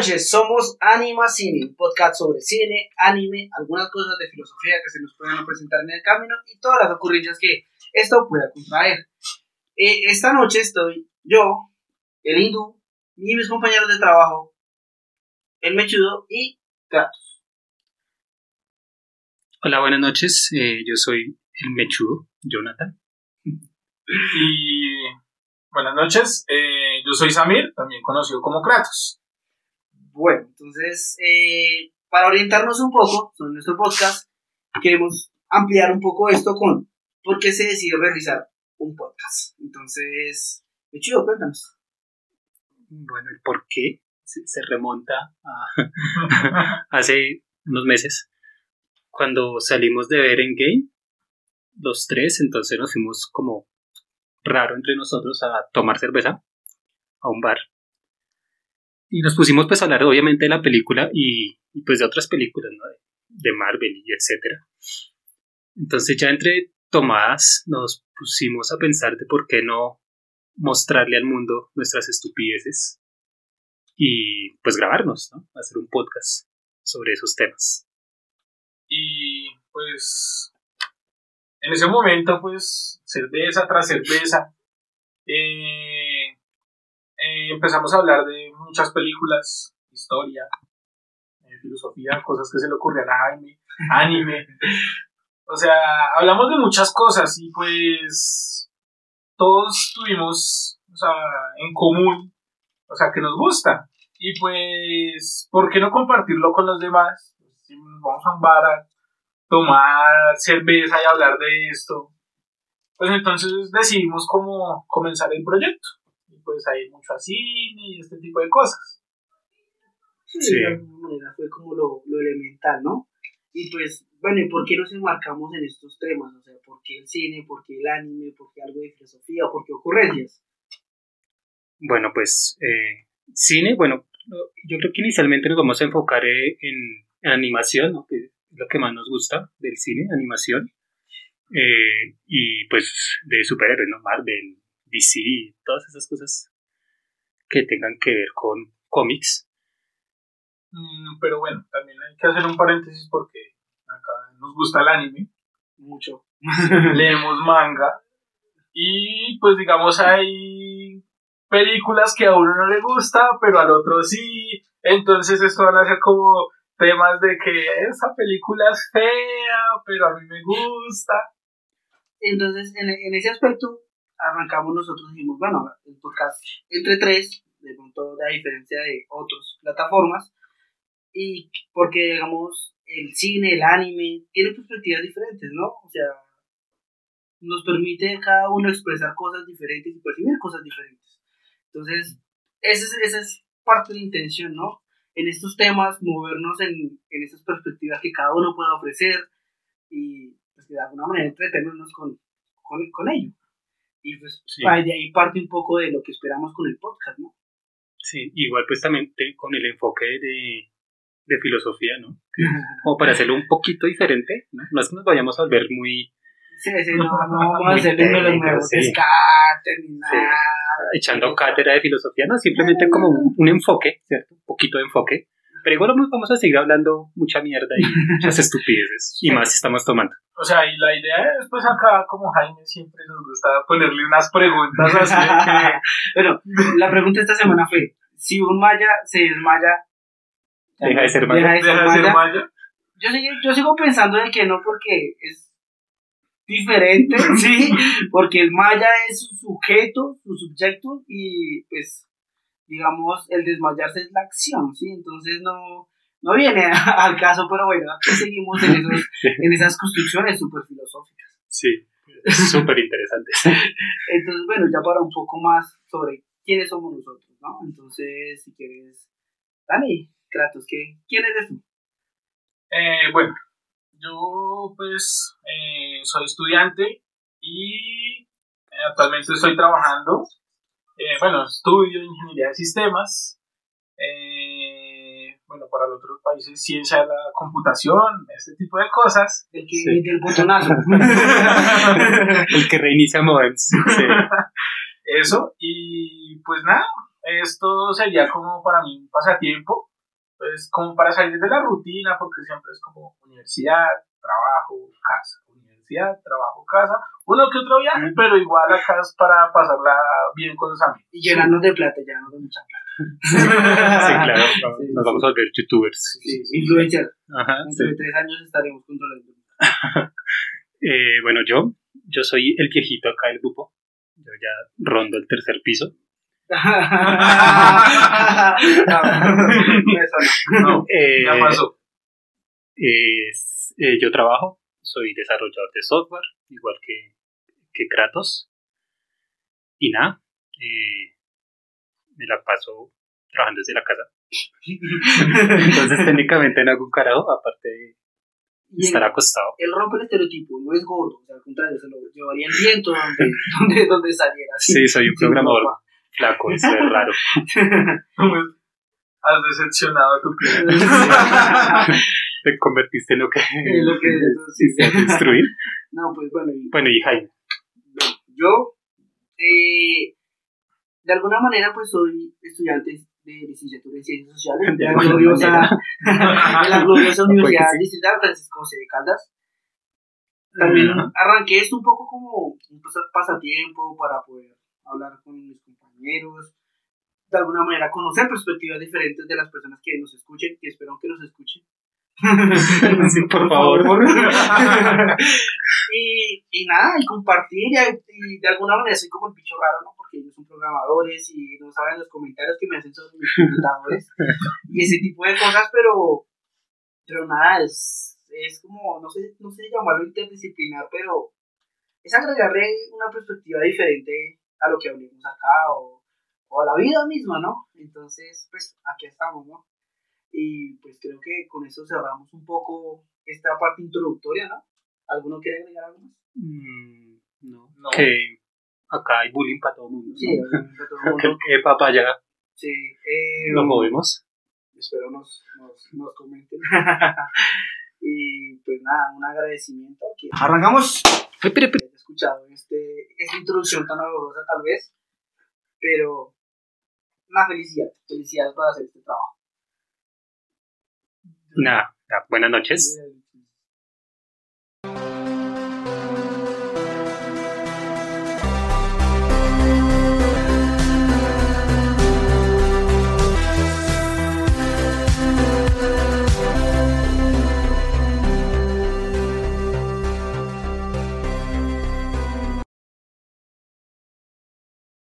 noches, somos Anima Cine, un podcast sobre cine, anime, algunas cosas de filosofía que se nos pueden presentar en el camino y todas las ocurrencias que esto pueda contraer. Eh, esta noche estoy yo, el hindú, y mis compañeros de trabajo, el mechudo y Kratos. Hola, buenas noches, eh, yo soy el mechudo, Jonathan. Y buenas noches, eh, yo soy Samir, también conocido como Kratos. Bueno, entonces, eh, para orientarnos un poco sobre nuestro podcast, queremos ampliar un poco esto con por qué se decidió realizar un podcast. Entonces, qué chido, cuéntanos. Bueno, el por qué se, se remonta a hace unos meses, cuando salimos de ver en game, los tres, entonces nos fuimos como raro entre nosotros a tomar cerveza a un bar. Y nos pusimos pues a hablar obviamente de la película y, pues de otras películas, ¿no? De, de Marvel y etcétera. Entonces ya entre tomadas nos pusimos a pensar de por qué no mostrarle al mundo nuestras estupideces y pues grabarnos, ¿no? Hacer un podcast sobre esos temas. Y pues en ese momento pues cerveza tras cerveza eh, eh, empezamos a hablar de muchas películas, historia, eh, filosofía, cosas que se le ocurrían a Jaime, anime. o sea, hablamos de muchas cosas y pues todos tuvimos o sea, en común, o sea, que nos gusta. Y pues, ¿por qué no compartirlo con los demás? Si vamos a un bar a tomar cerveza y hablar de esto, pues entonces decidimos cómo comenzar el proyecto pues hay mucho cine y este tipo de cosas. Sí, sí. de alguna manera fue como lo, lo, elemental, ¿no? Y pues, bueno, ¿y por qué nos enmarcamos en estos temas? O sea, ¿por qué el cine? ¿Por qué el anime? ¿Por qué algo de filosofía? ¿Por qué ocurrencias? Bueno, pues, eh, cine, bueno, yo creo que inicialmente nos vamos a enfocar en, en animación, ¿no? Que es lo que más nos gusta del cine, animación. Eh, y pues de superhéroes, ¿no? Marvel, DC, todas esas cosas que tengan que ver con cómics. Mm, pero bueno, también hay que hacer un paréntesis porque acá nos gusta el anime. Mucho. Leemos manga. Y pues digamos hay películas que a uno no le gusta, pero al otro sí. Entonces esto van a ser como temas de que esa película es fea, pero a mí me gusta. Entonces, en, en ese aspecto, arrancamos nosotros y dijimos, bueno, el podcast entre tres, de pronto a diferencia de otras plataformas, y porque, digamos, el cine, el anime, tiene perspectivas diferentes, ¿no? O sea, nos permite cada uno expresar cosas diferentes y percibir cosas diferentes. Entonces, esa es, esa es parte de la intención, ¿no? En estos temas, movernos en, en esas perspectivas que cada uno pueda ofrecer y pues, de alguna manera entretenernos con, con, con ello. Y pues sí. de ahí parte un poco de lo que esperamos con el podcast, ¿no? Sí, igual pues también te, con el enfoque de, de filosofía, ¿no? Como para hacerlo un poquito diferente, ¿no? No es que nos vayamos a volver muy... Sí, sí, no, no vamos a hacer uno de los nuevos sí. descartes ni nada. Sí. Echando cátedra de filosofía, no, simplemente como un, un enfoque, ¿cierto? Un poquito de enfoque. Pero igual vamos a seguir hablando mucha mierda y muchas estupideces. Y más si estamos tomando. O sea, y la idea es, pues acá, como Jaime siempre nos gusta ponerle unas preguntas así. bueno, la pregunta esta semana fue: si un maya se desmaya, deja de ser maya. Deja de ser, ¿Deja de maya. ser maya? Yo, sigo, yo sigo pensando de que no, porque es diferente, sí, porque el maya es su sujeto, su subjecto, y pues digamos, el desmayarse es la acción, ¿sí? Entonces no, no viene al caso, pero bueno, aquí seguimos en, esos, en esas construcciones súper filosóficas. Sí, súper interesantes. Entonces, bueno, ya para un poco más sobre quiénes somos nosotros, ¿no? Entonces, si quieres, Dani, Kratos, ¿qué, ¿quién eres tú? Eh, bueno, yo pues eh, soy estudiante y eh, actualmente estoy trabajando eh, bueno, estudio ingeniería de sistemas, eh, bueno, para los otros países, ciencia de la computación, este tipo de cosas. El que sí. del botonazo. el que reinicia modems. Sí. Eso, y pues nada, esto sería como para mí un pasatiempo. pues como para salir de la rutina, porque siempre es como universidad, trabajo, casa, universidad, trabajo, casa, uno que otro viaje, pero igual acá es para pasarla bien con los amigos. Y llenarnos de plata, llenarnos de mucha plata. Sí, claro, nos vamos a volver youtubers. Sí, influencer. Ajá, sí. De tres años estaremos controlando. Eh, bueno, yo, yo soy el viejito acá del grupo. Yo ya rondo el tercer piso. no, eso no. No, Eh, ya pasó. es- eh, yo trabajo, soy desarrollador de software, igual que, que Kratos. Y nada, eh, me la paso trabajando desde la casa. Entonces técnicamente no hago un carajo, aparte de Y estar acostado. él rompe el estereotipo, no es gordo, o sea, al contrario, se lo llevaría el viento donde, donde, donde saliera. así, Sí, soy un programador flaco, eso es raro. Has decepcionado a tu cliente. Te convertiste en lo que, Es lo que destruir. No, pues bueno, y Bueno, y Jaime. yo, eh, de alguna manera, pues soy estudiante de licenciatura en Ciencias Sociales de la gloriosa, de la gloriosa No Universidad ser. Distrital Francisco José de Caldas. También arranqué esto un poco como un pas- pasatiempo para poder hablar con mis compañeros, de alguna manera conocer perspectivas diferentes de las personas que nos escuchen, que espero que nos escuchen. Sí, por favor. y, y nada, y compartir, y, y de alguna manera soy como el bicho raro, ¿no? Porque ellos son programadores y no saben los comentarios que me hacen sobre mis computadores y ese tipo de cosas, pero, pero nada, es, es como, no sé, no sé llamarlo interdisciplinar, pero es agregarle una perspectiva diferente a lo que hablemos acá o, o a la vida misma, ¿no? Entonces, pues aquí estamos, ¿no? Y pues creo que con eso cerramos un poco esta parte introductoria, ¿no? ¿Alguno quiere agregar algo más? Mm, no. No. Que acá hay bullying para todo el mundo. Sí, ¿no? obviamente todo el Que, mundo. que papaya Sí, eh, lo movemos. espero nos, nos, nos comenten. y pues nada, un agradecimiento. Que arrancamos. He escuchado este, esta introducción tan dolorosa tal vez, pero una felicidad, felicidad para hacer este trabajo. Ya, buenas noches.